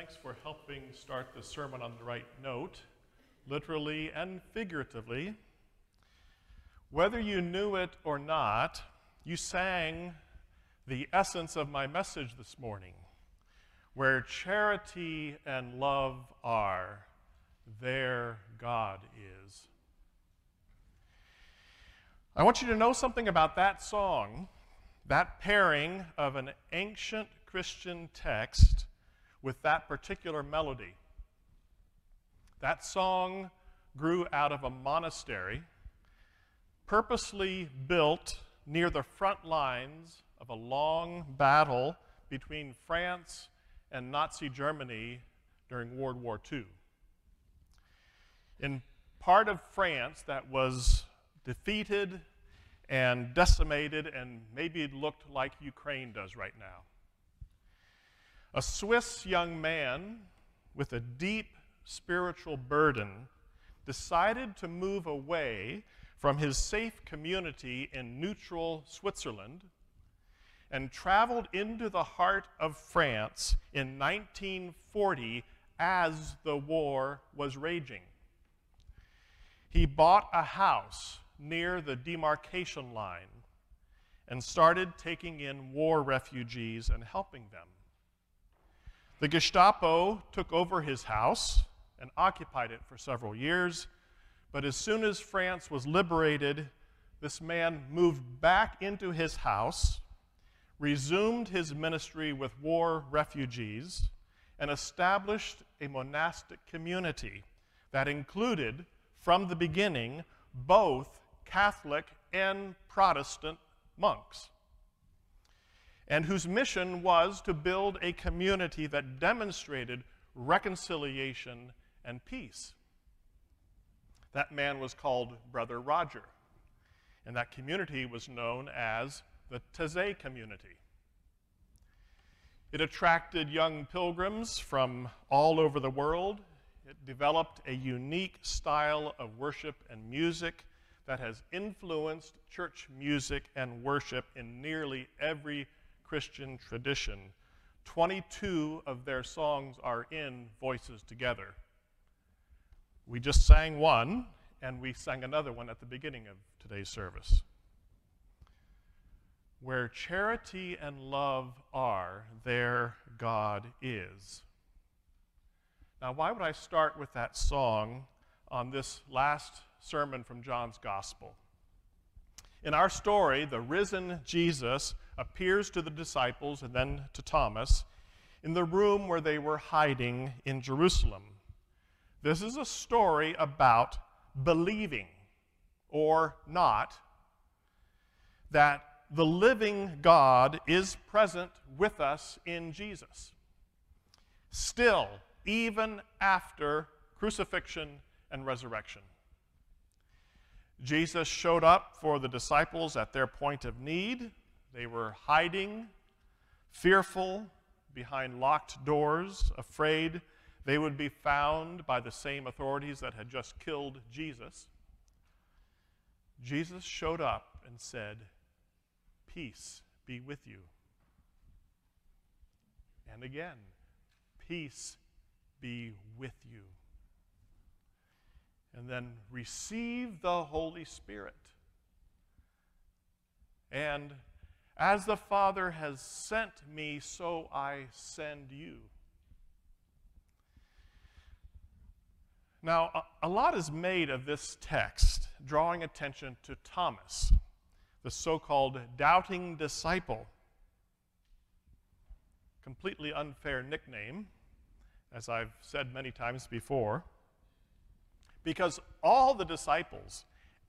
Thanks for helping start the sermon on the right note, literally and figuratively. Whether you knew it or not, you sang the essence of my message this morning. Where charity and love are, there God is. I want you to know something about that song, that pairing of an ancient Christian text with that particular melody. That song grew out of a monastery purposely built near the front lines of a long battle between France and Nazi Germany during World War II. In part of France that was defeated and decimated, and maybe looked like Ukraine does right now. A Swiss young man with a deep spiritual burden decided to move away from his safe community in neutral Switzerland and traveled into the heart of France in 1940 as the war was raging. He bought a house near the demarcation line and started taking in war refugees and helping them. The Gestapo took over his house and occupied it for several years, but as soon as France was liberated, this man moved back into his house, resumed his ministry with war refugees, and established a monastic community that included, from the beginning, both Catholic and Protestant monks and whose mission was to build a community that demonstrated reconciliation and peace. That man was called Brother Roger, and that community was known as the Taizé community. It attracted young pilgrims from all over the world. It developed a unique style of worship and music that has influenced church music and worship in nearly every Christian tradition. 22 of their songs are in Voices Together. We just sang one, and we sang another one at the beginning of today's service. Where charity and love are, there God is. Now, why would I start with that song on this last sermon from John's Gospel? In our story, the risen Jesus appears to the disciples and then to Thomas in the room where they were hiding in Jerusalem. This is a story about believing or not that the living God is present with us in Jesus. Still, even after crucifixion and resurrection. Jesus showed up for the disciples at their point of need. They were hiding, fearful, behind locked doors, afraid they would be found by the same authorities that had just killed Jesus. Jesus showed up and said, Peace be with you. And again, peace be with you. And then receive the Holy Spirit. And as the Father has sent me, so I send you. Now, a, lot is made of this text, drawing attention to Thomas, the so called doubting disciple. Completely unfair nickname, as I've said many times before, because all the disciples,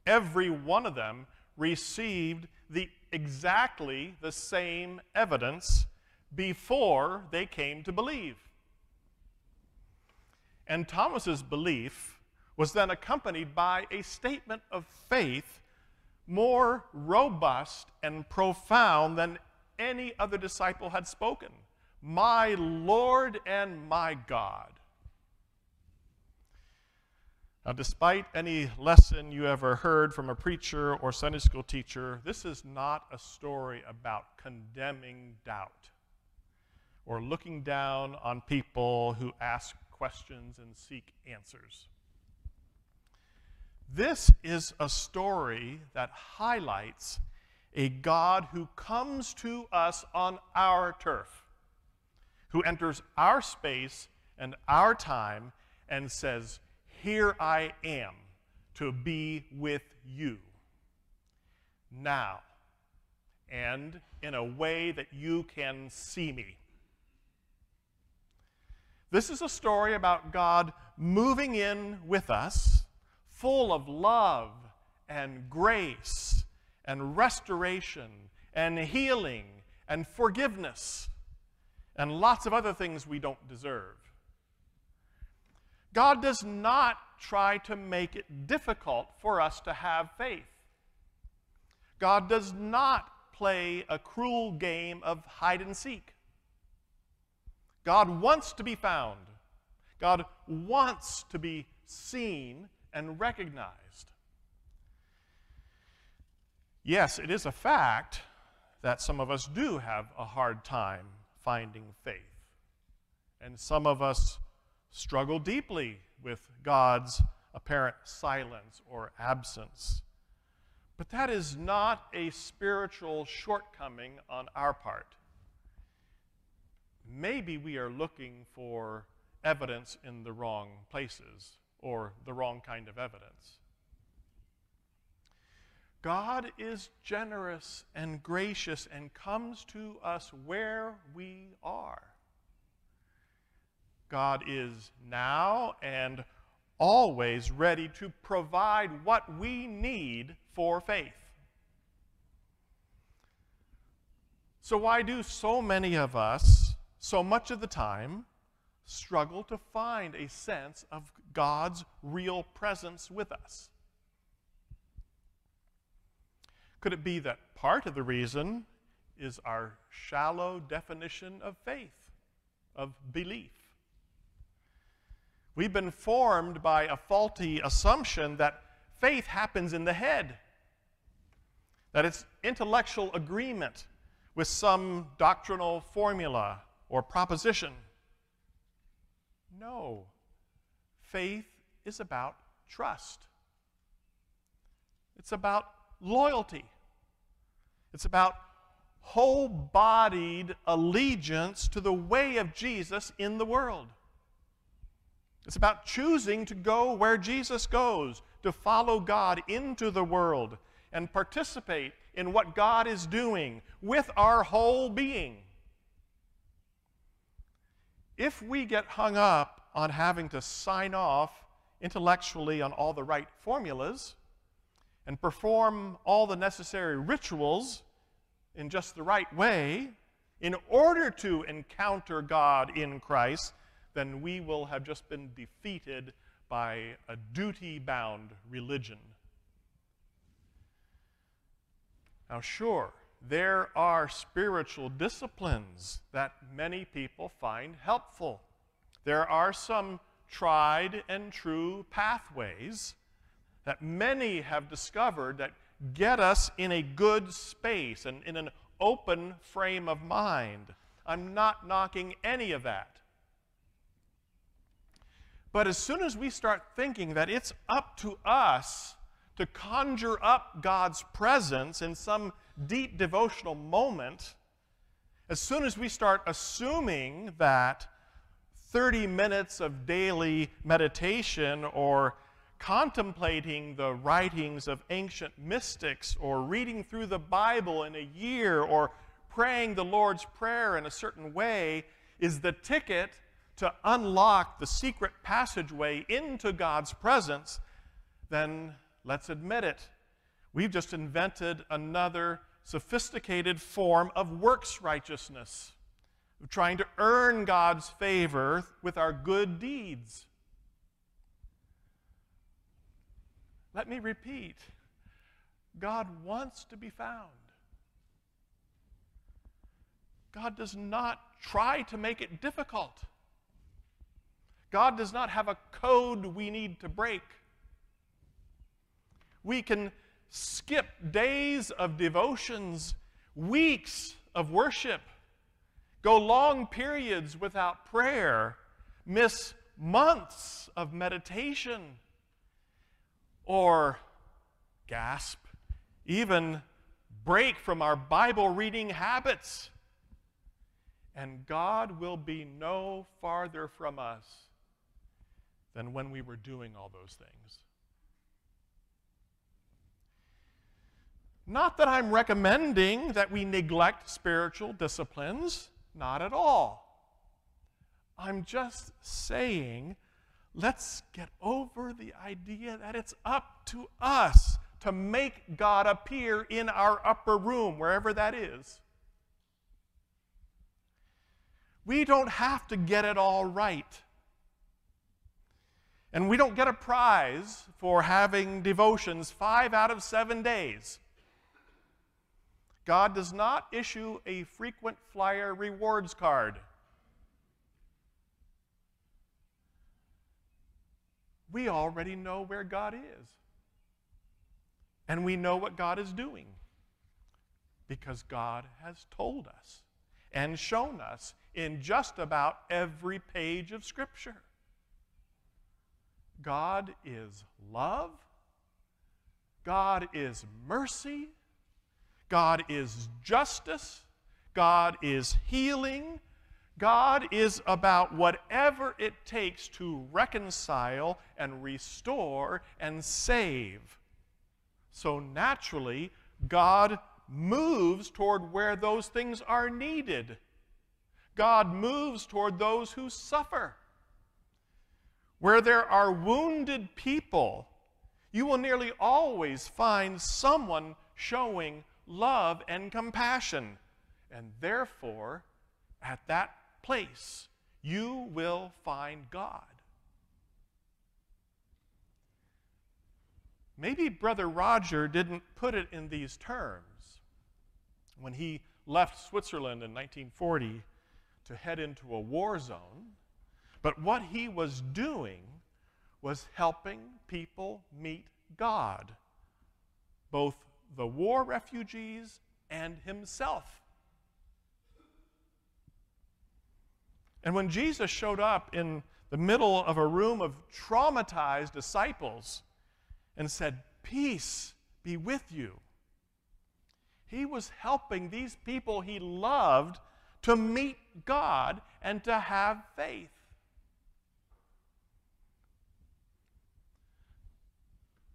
every one of them, received the exactly the same evidence before they came to believe. And Thomas's belief was then accompanied by a statement of faith more robust and profound than any other disciple had spoken. My Lord and my God. Now, despite any lesson you ever heard from a preacher or Sunday school teacher, this is not a story about condemning doubt or looking down on people who ask questions and seek answers. This is a story that highlights a God who comes to us on our turf, who enters our space and our time and says, Here I am to be with you now and in a way that you can see me. This is a story about God moving in with us, full of love and grace and restoration and healing and forgiveness and lots of other things we don't deserve. God does not try to make it difficult for us to have faith. God does not play a cruel game of hide and seek. God wants to be found. God wants to be seen and recognized. Yes, it is a fact that some of us do have a hard time finding faith. And some of us struggle deeply with God's apparent silence or absence. But that is not a spiritual shortcoming on our part maybe we are looking for evidence in the wrong places or the wrong kind of evidence. God is generous and gracious and comes to us where we are. God is now and always ready to provide what we need for faith. So, why do so many of us so much of the time struggle to find a sense of God's real presence with us. Could it be that part of the reason is our shallow definition of faith, of belief? We've been formed by a faulty assumption that faith happens in the head, that it's intellectual agreement with some doctrinal formula or proposition. No. Faith is about trust. It's about loyalty. It's about whole bodied allegiance to the way of Jesus in the world. It's about choosing to go where Jesus goes, to follow God into the world and participate in what God is doing with our whole being. If we get hung up on having to sign off intellectually on all the right formulas and perform all the necessary rituals in just the right way in order to encounter God in Christ, then we will have just been defeated by a duty bound religion. Now, sure, there are spiritual disciplines that many people find helpful. There are some tried and true pathways that many have discovered that get us in a good space and in an open frame of mind. I'm not knocking any of that. But as soon as we start thinking that it's up to us to conjure up God's presence in some deep devotional moment, as soon as we start assuming that 30 minutes of daily meditation or contemplating the writings of ancient mystics or reading through the Bible in a year or praying the Lord's Prayer in a certain way is the ticket to unlock the secret passageway into God's presence, then let's admit it. We've just invented another sophisticated form of works righteousness, of trying to earn God's favor with our good deeds. Let me repeat God wants to be found. God does not try to make it difficult. God does not have a code we need to break. We can skip days of devotions, weeks of worship, go long periods without prayer, miss months of meditation, or gasp, even break from our Bible reading habits. And God will be no farther from us than when we were doing all those things. Not that I'm recommending that we neglect spiritual disciplines, not at all. I'm just saying let's get over the idea that it's up to us to make God appear in our upper room, wherever that is. We don't have to get it all right. And we don't get a prize for having devotions five out of seven days. God does not issue a frequent flyer rewards card. We already know where God is. And we know what God is doing because God has told us and shown us in just about every page of Scripture. God is love, God is mercy, God is justice, God is healing. God is about whatever it takes to reconcile and restore and save. So naturally, God moves toward where those things are needed. God moves toward those who suffer. Where there are wounded people, you will nearly always find someone showing love and compassion. And therefore, at that place, you will find God. Maybe Brother Roger didn't put it in these terms when he left Switzerland in 1940 to head into a war zone. But what he was doing was helping people meet God, both the war refugees and himself. And when Jesus showed up in the middle of a room of traumatized disciples and said, Peace be with you, he was helping these people he loved to meet God and to have faith.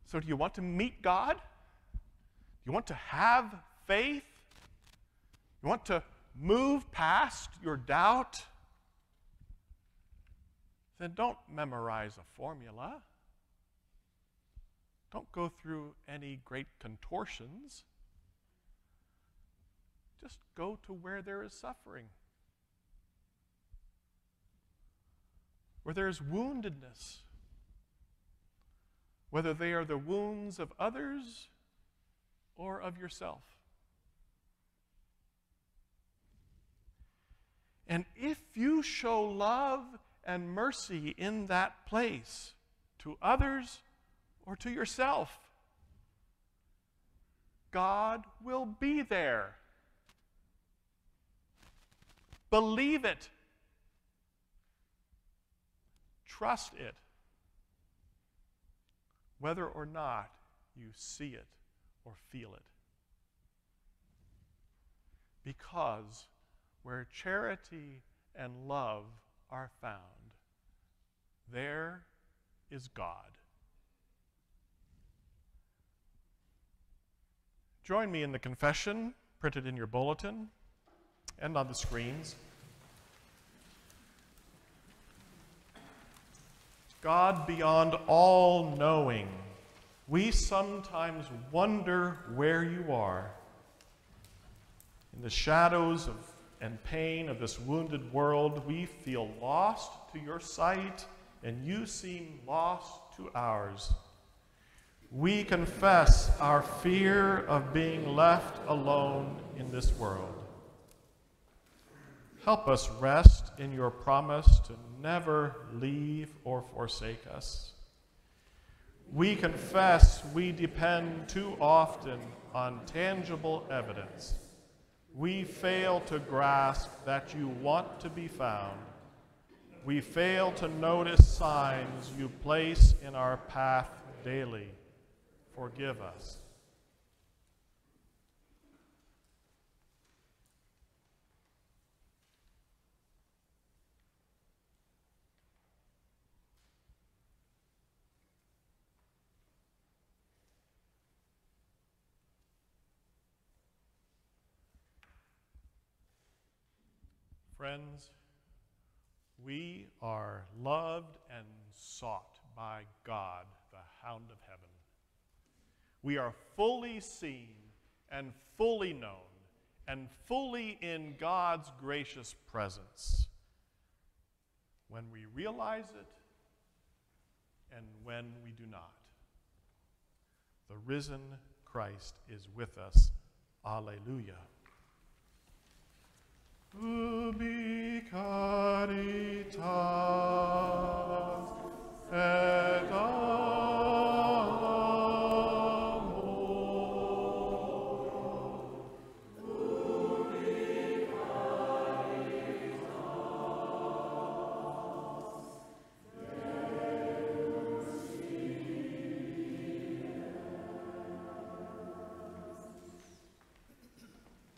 So, do you want to meet God? Do you want to have faith? You want to move past your doubt? Then don't memorize a formula. Don't go through any great contortions. Just go to where there is suffering, where there is woundedness, whether they are the wounds of others or of yourself. And if you show love and mercy in that place to others or to yourself. God will be there. Believe it. Trust it. Whether or not you see it or feel it. Because where charity and love are found, there is God. Join me in the confession printed in your bulletin and on the screens. God beyond all knowing, we sometimes wonder where you are. In the shadows of, and pain of this wounded world, we feel lost to your sight, and you seem lost to ours. We confess our fear of being left alone in this world. Help us rest in your promise to never leave or forsake us. We confess we depend too often on tangible evidence. We fail to grasp that you want to be found. We fail to notice signs you place in our path daily. Forgive us. Friends, we are loved and sought by God, the hound of heaven. We are fully seen and fully known and fully in God's gracious presence when we realize it and when we do not. The risen Christ is with us. Alleluia. ubi caritas